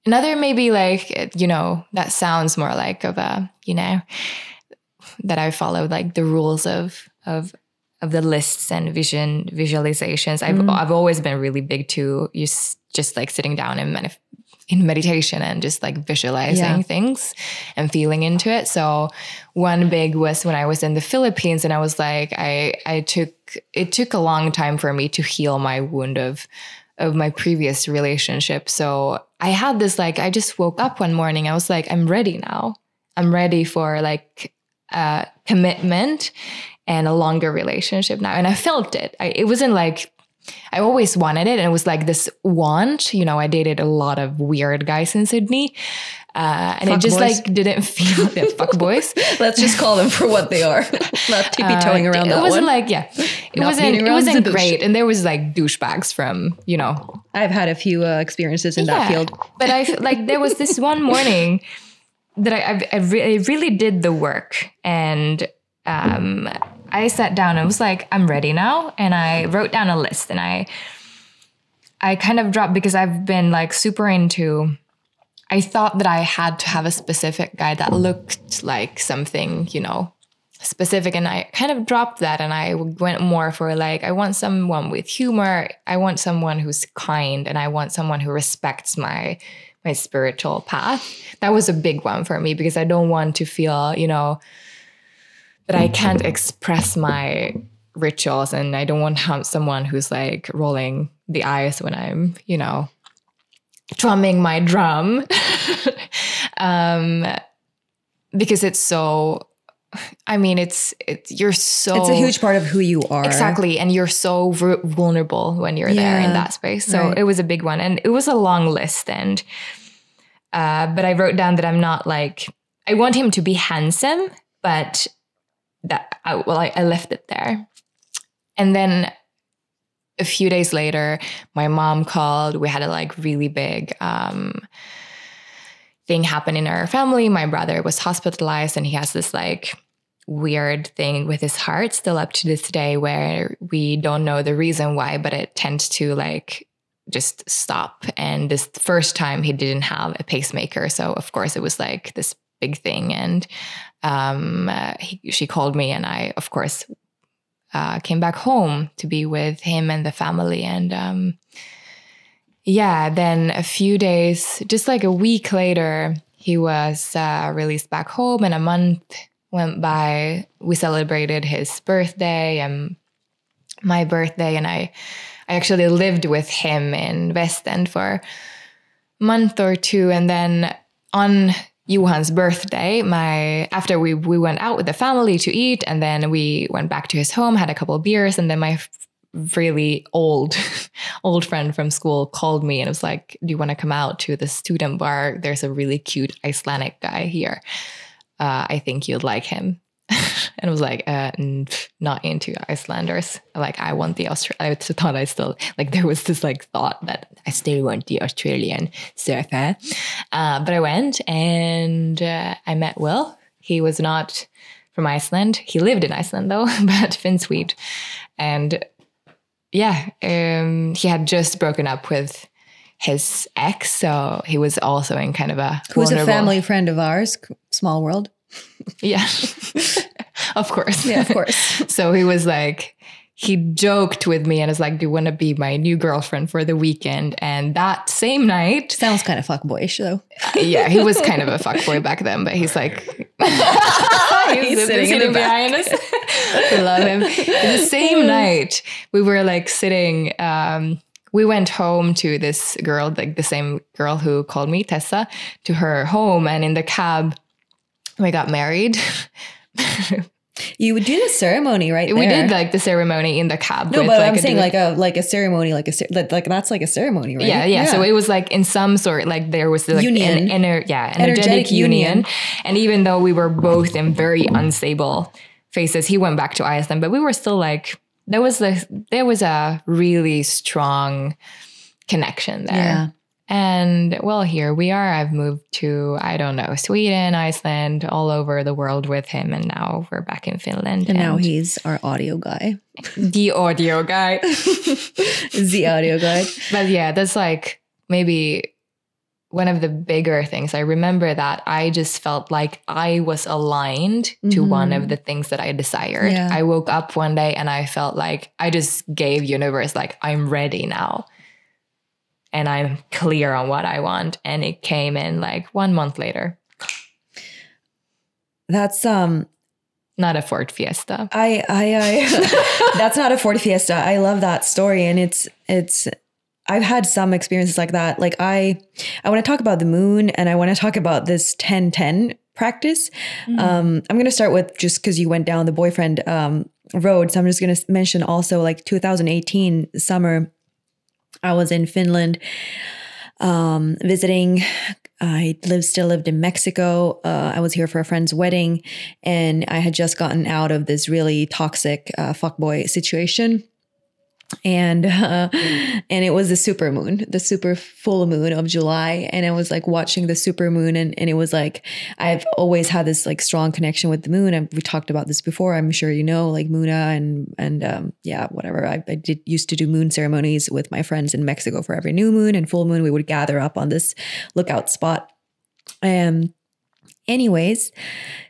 Another maybe like, you know, that sounds more like of a, you know, that I follow like the rules of of of the lists and vision visualizations. I've mm. I've always been really big to just just like sitting down and manif- in meditation and just like visualizing yeah. things and feeling into it. So one big was when I was in the Philippines and I was like I I took it took a long time for me to heal my wound of of my previous relationship. So I had this like, I just woke up one morning. I was like, I'm ready now. I'm ready for like a commitment and a longer relationship now. And I felt it. I, it wasn't like, I always wanted it. And it was like this want. You know, I dated a lot of weird guys in Sydney. Uh, and fuck it just boys. like didn't feel yeah, fuck boys. Let's just call them for what they are. Not tippy toeing uh, around. It, it wasn't one. like yeah, it Not wasn't. It wasn't great, and there was like douchebags from you know. I've had a few uh, experiences in yeah, that field, but I like there was this one morning that I I, I, re- I really did the work, and um, I sat down and was like, I'm ready now, and I wrote down a list, and I I kind of dropped because I've been like super into I thought that I had to have a specific guy that looked like something, you know, specific. And I kind of dropped that and I went more for like, I want someone with humor. I want someone who's kind and I want someone who respects my my spiritual path. That was a big one for me because I don't want to feel, you know, that I can't express my rituals and I don't want someone who's like rolling the eyes when I'm, you know, drumming my drum. um, because it's so I mean, it's it's you're so it's a huge part of who you are exactly, and you're so vulnerable when you're yeah, there in that space. So right. it was a big one, and it was a long list. And uh, but I wrote down that I'm not like I want him to be handsome, but that I, well, I, I left it there. And then a few days later, my mom called. We had a like really big um, thing happen in our family. My brother was hospitalized, and he has this like weird thing with his heart still up to this day where we don't know the reason why, but it tends to like just stop. And this first time he didn't have a pacemaker. So, of course, it was like this big thing. And um, he, she called me, and I, of course, uh, came back home to be with him and the family. And um, yeah, then a few days, just like a week later, he was uh, released back home, and a month went by. We celebrated his birthday and my birthday, and I, I actually lived with him in West End for a month or two, and then on Johan's birthday, my after we we went out with the family to eat, and then we went back to his home, had a couple of beers, and then my really old old friend from school called me and was like, "Do you want to come out to the student bar? There's a really cute Icelandic guy here. Uh, I think you'd like him." and I was like, uh, not into Icelanders. Like, I want the Australian. I thought I still like there was this like thought that I still want the Australian surfer. Uh, but I went and uh, I met Will. He was not from Iceland. He lived in Iceland though, but Finn Swede. And yeah, um, he had just broken up with his ex, so he was also in kind of a who's a family friend of ours. Small world. Yeah. of course. Yeah, of course. so he was like, he joked with me and was like, Do you want to be my new girlfriend for the weekend? And that same night. Sounds kind of fuckboyish though. yeah, he was kind of a fuckboy back then, but he's like, he's, he's sitting, sitting behind us. I love him. the same night, we were like sitting. Um, we went home to this girl, like the same girl who called me, Tessa, to her home. And in the cab, we got married. You would do the ceremony right we did like the ceremony in the cab. No, but like I'm saying like a like a ceremony, like a like that's like a ceremony, right? Yeah, yeah, yeah. So it was like in some sort, like there was like union, an, ener- yeah, energetic, energetic union. union. And even though we were both in very unstable phases, he went back to Iceland, but we were still like there was a there was a really strong connection there. Yeah. And well, here we are. I've moved to, I don't know, Sweden, Iceland, all over the world with him. And now we're back in Finland. And, and now he's our audio guy. The audio guy. the audio guy. But yeah, that's like maybe one of the bigger things. I remember that I just felt like I was aligned mm-hmm. to one of the things that I desired. Yeah. I woke up one day and I felt like I just gave universe like I'm ready now and I'm clear on what I want. And it came in like one month later. That's um not a Ford Fiesta. I I, I that's not a Ford Fiesta. I love that story and it's it's I've had some experiences like that. Like I I want to talk about the moon and I want to talk about this 1010 practice. Mm-hmm. Um I'm going to start with just cuz you went down the boyfriend um road. So I'm just going to mention also like 2018 summer I was in Finland um, visiting. I lived still lived in Mexico. Uh, I was here for a friend's wedding, and I had just gotten out of this really toxic uh, fuckboy situation and uh, and it was the super moon the super full moon of july. And i was like watching the super moon and, and it was like i've always had this like strong connection with the moon. And we talked about this before i'm sure you know like muna and and um, yeah whatever. I, I did used to do moon ceremonies with my friends in mexico for every new moon and full moon. We would gather up on this lookout spot. And anyways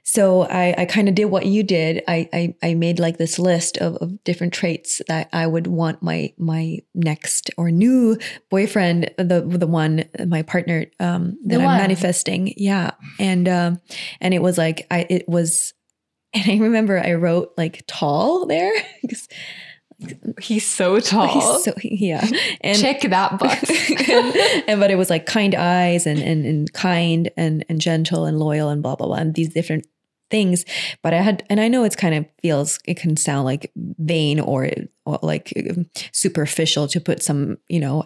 so i, I kind of did what you did. I, I, I made like this list of, of different traits that i would want my my next or new boyfriend the the one my partner um that i'm manifesting. Yeah. And um and it was like i it was And I remember I wrote like tall there. He's so tall. He's so yeah. And check that box. and, and, but it was like kind eyes and and, and kind and and gentle and loyal and blah blah blah and these different things. But I had and I know it's kind of feels it can sound like vain or, or like superficial to put some you know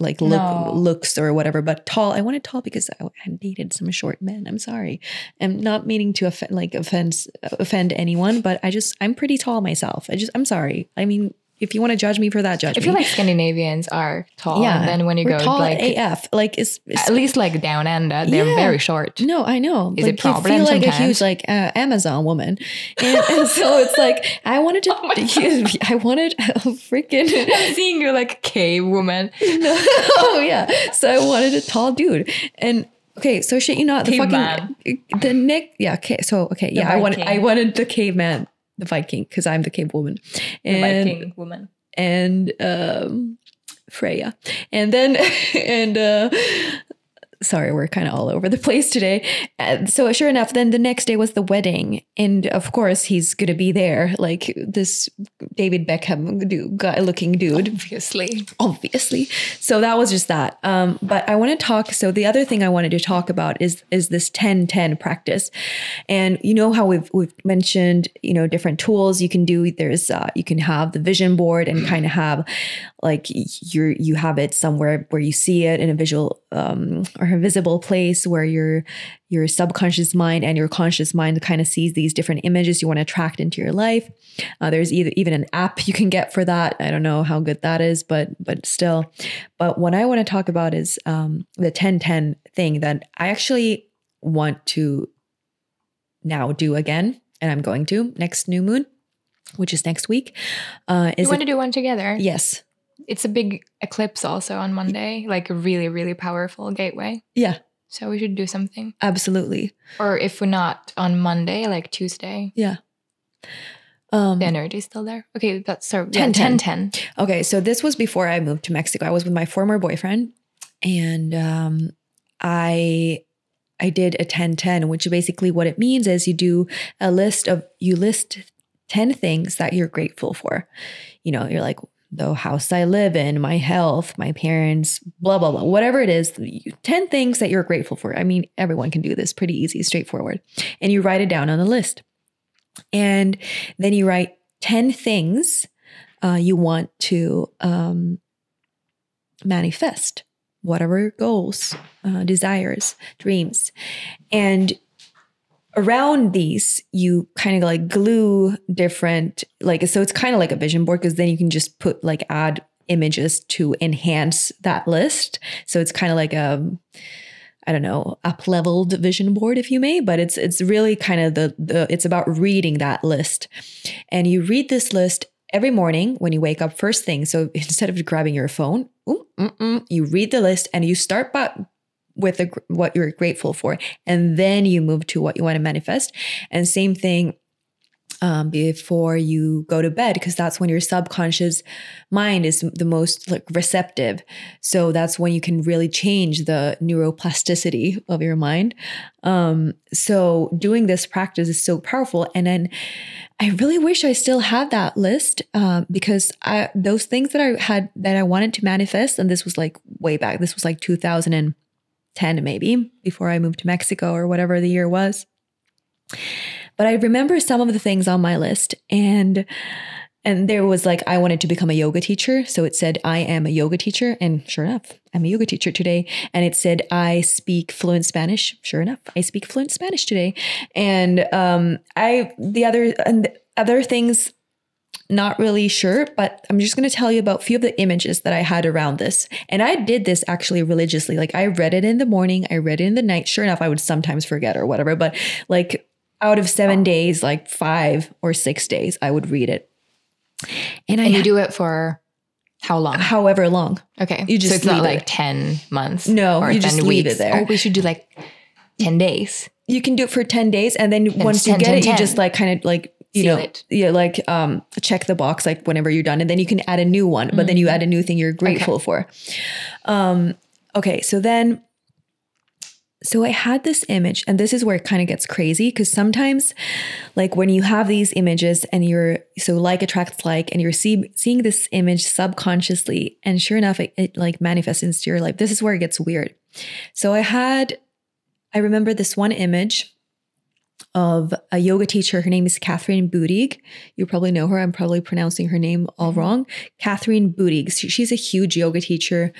like look no. looks or whatever. But tall, I wanted tall because I had dated some short men. I'm sorry. I'm not meaning to offend like offense offend anyone, but I just I'm pretty tall myself. I just I'm sorry. I mean, if you want to judge me for that, judge I me. feel like Scandinavians are tall. Yeah. And then when you go tall like AF, like it's, it's, at least like down under, they're yeah. very short. No, I know. Is like, it problem? You feel sometimes? like a huge like uh, Amazon woman, and, and, so it's like I wanted to. oh I wanted a freaking. I'm seeing you like cave woman. no, oh yeah. So I wanted a tall dude, and Okay, so shit, you know the fucking the Nick. Yeah. Okay. So okay. Yeah, I wanted I wanted the caveman the Viking because I'm the cave woman. And, the Viking woman. And um, Freya. And then and uh sorry, we're kind of all over the place today. And so sure enough, then the next day was the wedding, and of course he's gonna be there, like this David Beckham dude, guy looking dude, obviously, obviously. So that was just that. Um, but I want to talk. So the other thing I wanted to talk about is is this 10-10 practice, and you know how we've we've mentioned you know different tools you can do. There's uh, you can have the vision board and kind of have like you're you have it somewhere where you see it in a visual um, or a visible place where your your subconscious mind and your conscious mind kind of sees these different images you want to attract into your life. Uh, there's either even an app you can get for that. I don't know how good that is, but but still. But what I want to talk about is um, the 10-10 thing that I actually want to now do again, and I'm going to next new moon which is next week. Uh, is you want it, to do one together? Yes it's a big eclipse also on Monday, like a really, really powerful gateway. Yeah. So we should do something. Absolutely. Or if we're not on Monday, like Tuesday. Yeah. Um, the energy is still there. Okay, that's so 10, yeah, 10, 10. Okay, so this was before I moved to Mexico. I was with my former boyfriend and um, I I did a 10-10, which basically what it means is you do a list of you list 10 things that you're grateful for. You know, you're like, the house I live in, my health, my parents, blah, blah, blah, whatever it is, 10 things that you're grateful for. I mean, everyone can do this pretty easy, straightforward. And you write it down on a list. And then you write 10 things uh, you want to um, manifest, whatever goals, uh, desires, dreams. And around these you kind of like glue different like so it's kind of like a vision board because then you can just put like add images to enhance that list so it's kind of like a I don't know, up leveled vision board, if you may, but it's it's really kind of the the it's about reading that list, and you read this list every morning when you wake up first thing. So instead of grabbing your phone, you read the list and you start by with what you're grateful for and then you move to what you want to manifest. And same thing um, before you go to bed because that's when your subconscious mind is the most like receptive. So that's when you can really change the neuroplasticity of your mind. Um, so doing this practice is so powerful and then i really wish i still had that list uh, because I, those things that i had that i wanted to manifest and this was like way back this was like 2000 and 10 maybe before I moved to Mexico or whatever the year was. But I remember some of the things on my list and and there was like I wanted to become a yoga teacher, so it said I am a yoga teacher and sure enough, I'm a yoga teacher today and it said I speak fluent Spanish. Sure enough, I speak fluent Spanish today. And um I the other and other things not really sure, but I'm just going to tell you about a few of the images that I had around this. And I did this actually religiously. Like I read it in the morning, I read it in the night. Sure enough, I would sometimes forget or whatever, but like out of seven days, like five or six days, I would read it. And, and I, you do it for how long? However long. Okay. You just so it's not like 10 months. No, you just leave weeks. it there. Oh, we should do like 10 days. You can do it for 10 days. And then and once 10, you get 10, it, 10. you just like kind of like you Seal know, it. yeah, like um, check the box like whenever you're done, and then you can add a new one. Mm-hmm. But then you add a new thing you're grateful okay. for. Um, okay, so then so I had this image, and this is where it kind of gets crazy because sometimes, like when you have these images and you're so like attracts like, and you're see, seeing this image subconsciously, and sure enough, it, it like manifests into your life. This is where it gets weird. So I had, I remember this one image of a yoga teacher. Her name is Kathryn Budig. You probably know her. I'm probably pronouncing her name all mm-hmm. wrong. Kathryn Budig. She's a huge yoga teacher,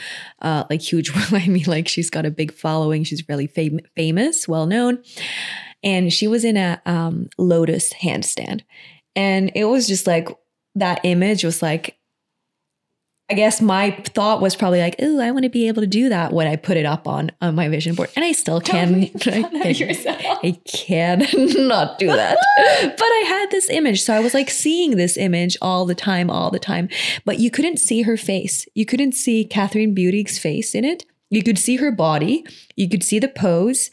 uh, like huge. I mean, like she's got a big following. She's really fam- famous, well known. And she was in a um, lotus handstand. And it was just like that image was like I guess my thought was probably like, "Ooh, I want to be able to do that when I put it up on on my vision board," and I still can. I can, I can not do that, but I had this image, so I was like seeing this image all the time, all the time. But you couldn't see her face. You couldn't see Kathryn Budig's face in it. You could see her body. You could see the pose,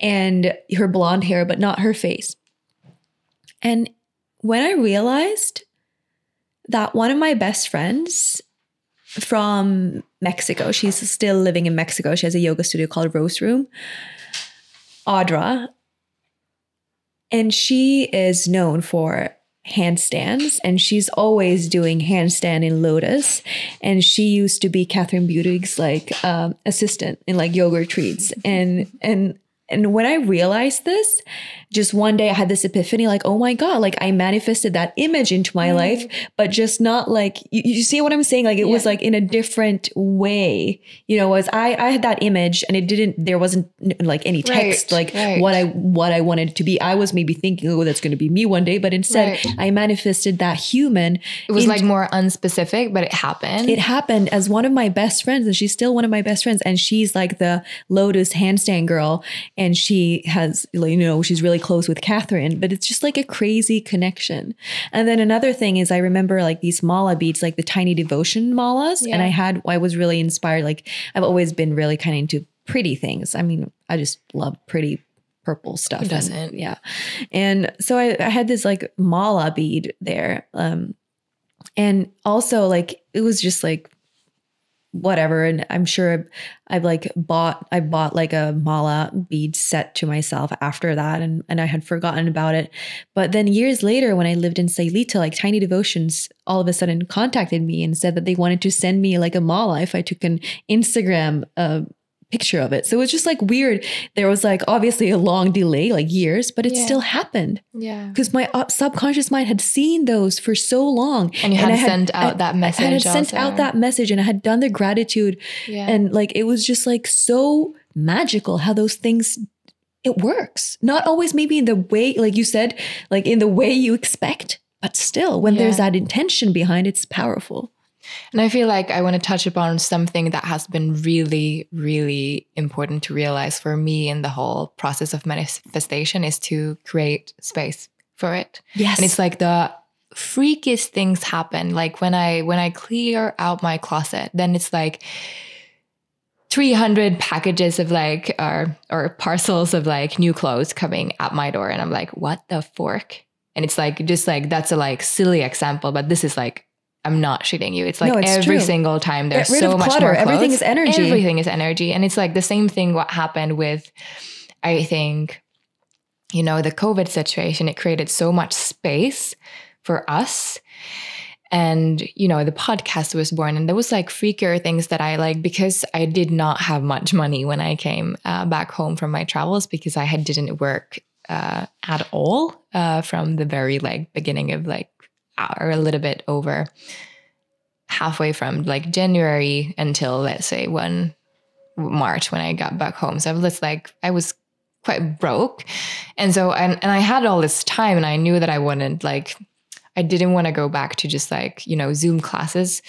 and her blonde hair, but not her face. And when I realized that one of my best friends from Mexico. She's still living in Mexico. She has a yoga studio called Rose Room. Audra. And she is known for handstands and she's always doing handstand in lotus and she used to be Kathryn Budig's like um, assistant in like yoga retreats and and and when i realized this just one day I had this epiphany like, oh my God, like I manifested that image into my mm. life, but just not like, you, you, see what I'm saying? Like it yeah. was like in a different way, you know, was I, I had that image and it didn't, there wasn't like any text, right, like right. what I, what I wanted to be. I was maybe thinking, oh, that's going to be me one day, but instead right. I manifested that human. It was like more unspecific, but it happened. It happened as one of my best friends and she's still one of my best friends. And she's like the Lotus handstand girl. And she has, you know, she's really close with Kathryn, but it's just like a crazy connection. And then another thing is I remember like these mala beads, like the tiny devotion malas. Yeah. And I had, I was really inspired. Like I've always been really kind of into pretty things. I mean, I just love pretty purple stuff. Who doesn't? And, yeah. And so I, I, had this like mala bead there. Um, and also like it was just like whatever. And i'm sure i've like bought i bought like a mala bead set to myself after that and, and i had forgotten about it. But then years later when i lived in Sayulita like tiny devotions all of a sudden contacted me and said that they wanted to send me like a mala if i took an instagram uh, picture of it. So it was just like weird. There was like obviously a long delay, like years, but it yeah. still happened. Yeah. Because my uh, subconscious mind had seen those for so long. And you had, had sent out I, that message. I had sent out that message and I had done the gratitude. Yeah. And like it was just like so magical how those things it works. Not always maybe in the way, like you said, like in the way you expect, but still when yeah. there's that intention behind it's powerful. And I feel like I want to touch upon something that has been really, really important to realize for me in the whole process of manifestation is to create space for it. Yes. And it's like the freakiest things happen. Like when I when I clear out my closet, then it's like 300 packages of like or or parcels of like new clothes coming at my door and I'm like, "What the fork?" And it's like just like that's a like silly example, but this is like I'm not shitting you. It's like no, it's every true. single time there's so much clutter. more clothes. Everything is energy. Everything is energy. And it's like the same thing what happened with I think you know the COVID situation it created so much space for us. And you know the podcast was born and there was like freakier things that I like because I did not have much money when I came uh, back home from my travels because I had didn't work uh, at all uh, from the very like beginning of like or a little bit over halfway from like January until let's say one March when I got back home. So I was like I was quite broke. And so and, and I had all this time and I knew that I wanted like I didn't want to go back to just like, you know, Zoom classes.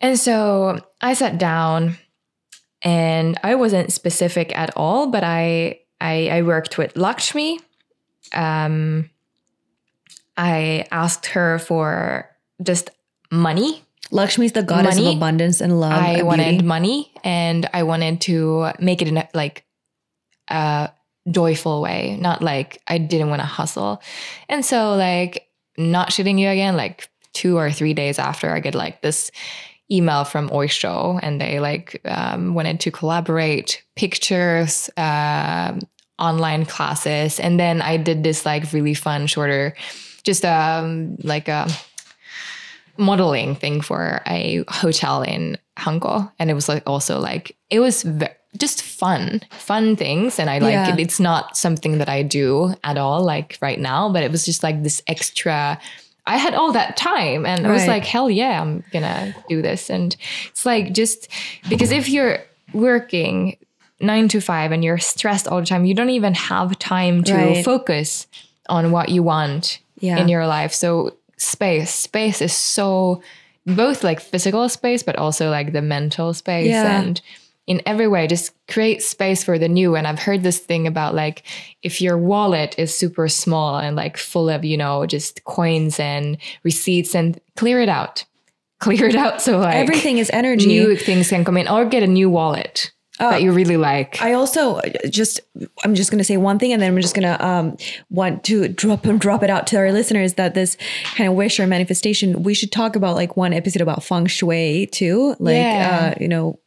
And so I sat down and I wasn't specific at all, but I I, I worked with Lakshmi. Um, I asked her for just money. Lakshmi is the goddess money. of abundance and love. I and wanted beauty. money and I wanted to make it in a, like a joyful way, not like I didn't want to hustle. And so like not shitting you again, like two or three days after I get like this email from Oysho and they like um, wanted to collaborate pictures, uh, online classes. And then I did this like really fun, shorter, just um, like a modeling thing for a hotel in Hanko. And it was like also like, it was ve- just fun, fun things. And I like Yeah. it. It's not something that I do at all, like right now, but it was just like this extra. I had all that time and I was like, hell yeah, I'm gonna do this. And it's like just because if you're working nine to five and you're stressed all the time, you don't even have time to Right. focus on what you want Yeah. in your life. So space, space is so both like physical space, but also like the mental space Yeah. and in every way just create space for the new and i've heard this thing about like if your wallet is super small and like full of you know just coins and receipts and clear it out clear it out so like Everything is energy. new things can come in or get a new wallet that you really like I also uh, just I'm just gonna say one thing and then I'm just gonna um want to drop drop it out to our listeners that this kind of wish or manifestation we should talk about like one episode about feng shui too like Yeah. uh you know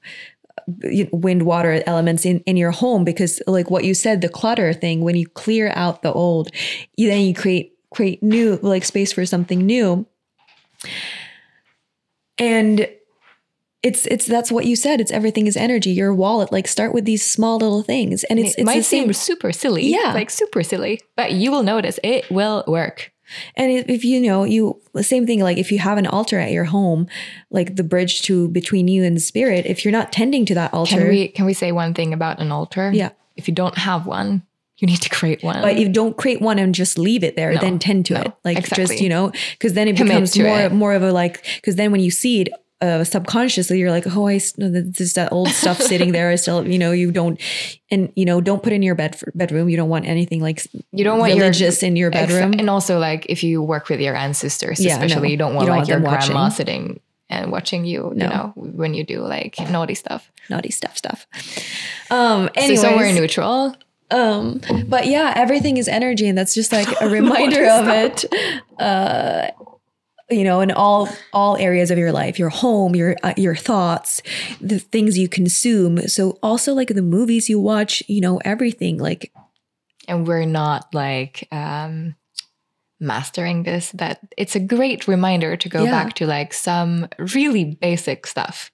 wind water elements in in your home because like what you said the clutter thing when you clear out the old you then you create create new like space for something new and it's it's that's what you said it's everything is energy your wallet like start with these small little things and it's it it's might seem super silly Yeah. like super silly but you will notice it will work And if, if you know, you the same thing. Like if you have an altar at your home, like the bridge to between you and the spirit. If you're not tending to that altar, can we can we say one thing about an altar Yeah. if you don't have one you need to create one but if you don't create one and just leave it there, No, then tend to no, it. Like just you know, because then it Commit becomes more it. more of a like. Because then when you see it. Uh, subconsciously, you're like, oh, I no, there's that old stuff sitting there. I still, you know, you don't, and you know, don't put in your bed bedroom. You don't want anything like you don't want your religious in your bedroom. and also like if you work with your ancestors Yeah, no. especially you don't want You don't like want your grandma watching. sitting and watching you No. you know when you do like naughty stuff Naughty stuff, stuff. Um, so anyways, somewhere neutral Um, but yeah, everything is energy, and that's just like a reminder of it. Uh, you know, in all all areas of your life, your home, your uh, your thoughts, the things you consume. So also like the movies you watch, you know, everything. Like and we're not like um mastering this but it's a great reminder to go Yeah. back to like some really basic stuff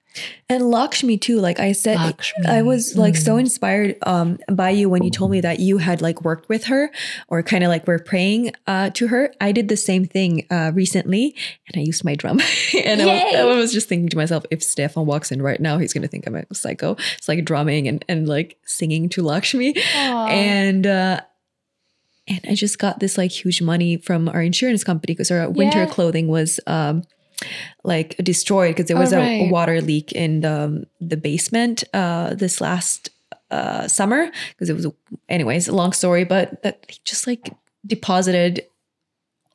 and Lakshmi too. Like I said, Lakshmi. I was like so inspired um by you when you told me that you had like worked with her or kind of like were praying uh to her. I did the same thing uh recently and I used my drum. and I was, I was just thinking to myself, if Stefan walks in right now, he's gonna think I'm a psycho. It's like drumming and, and like singing to Lakshmi. And uh and I just got this like huge money from our insurance company because our winter Yeah. clothing was um like destroyed because there was Oh, a water leak in the um, the basement uh this last uh summer because it was anyways a long story but that he just like deposited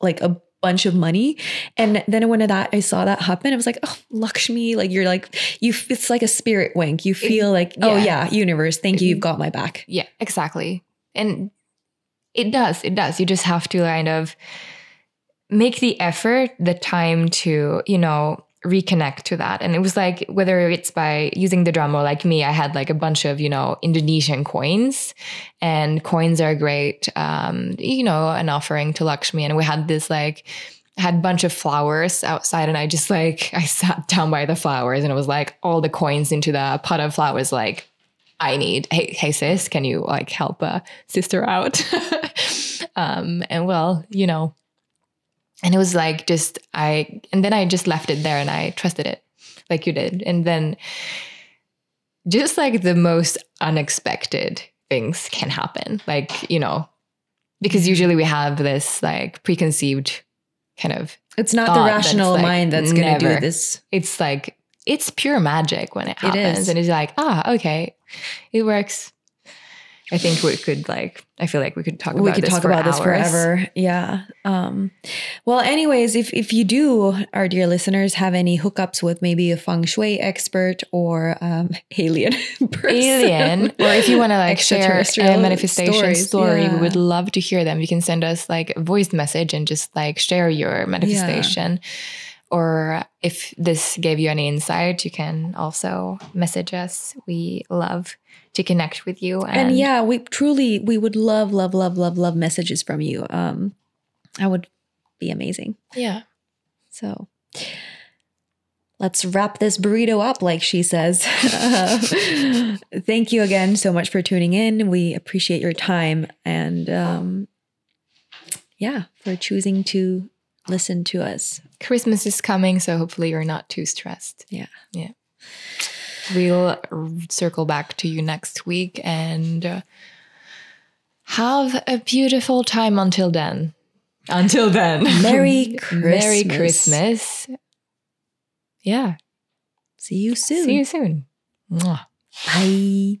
like a bunch of money and then when that I saw that happen I was like oh Lakshmi like you're like you it's like a spirit wink you feel like oh yeah. yeah universe thank you you've got my back Yeah, exactly. And it does, it does. You just have to kind of make the effort, the time to, you know, reconnect to that. And it was like, whether it's by using the drum or like me, I had like a bunch of, you know, Indonesian coins and coins are great, um, you know, an offering to Lakshmi. And we had this like, had a bunch of flowers outside and I just like I sat down by the flowers and it was like all the coins into the pot of flowers like I need hey hey sis can you like help a sister out um and well you know and it was like just I and then I just left it there and I trusted it like you did and then just like the most unexpected things can happen like you know because usually we have this like preconceived kind of It's not the that's, rational like, mind that's going to do this. it's like it's pure magic when it happens is. and it's like ah okay it works i think we could like i feel like we could talk about we could this talk about this forever. Yeah. Um, well, anyways, if if you do, our dear listeners, have any hookups with maybe a feng shui expert or um, alien person, alien or if you want to like share a manifestation stories, story yeah. we would love to hear them you can send us like a voice message and just like share your manifestation or if this gave you any insight, you can also message us. We love to connect with you. And, and yeah, we truly we would love, love, love, love, love messages from you. Um, I would be amazing. Yeah. So let's wrap this burrito up, like she says. thank you again so much for tuning in. We appreciate your time and um, yeah, for choosing to listen to us. Christmas is coming, so hopefully you're not too stressed. Yeah. Yeah. We'll circle back to you next week and uh, have a beautiful time until then. Until then. Merry Christmas. Merry Christmas. Yeah. See you soon. See you soon. Mwah. Bye.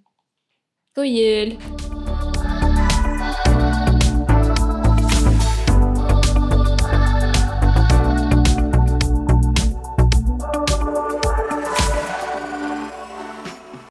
God jul.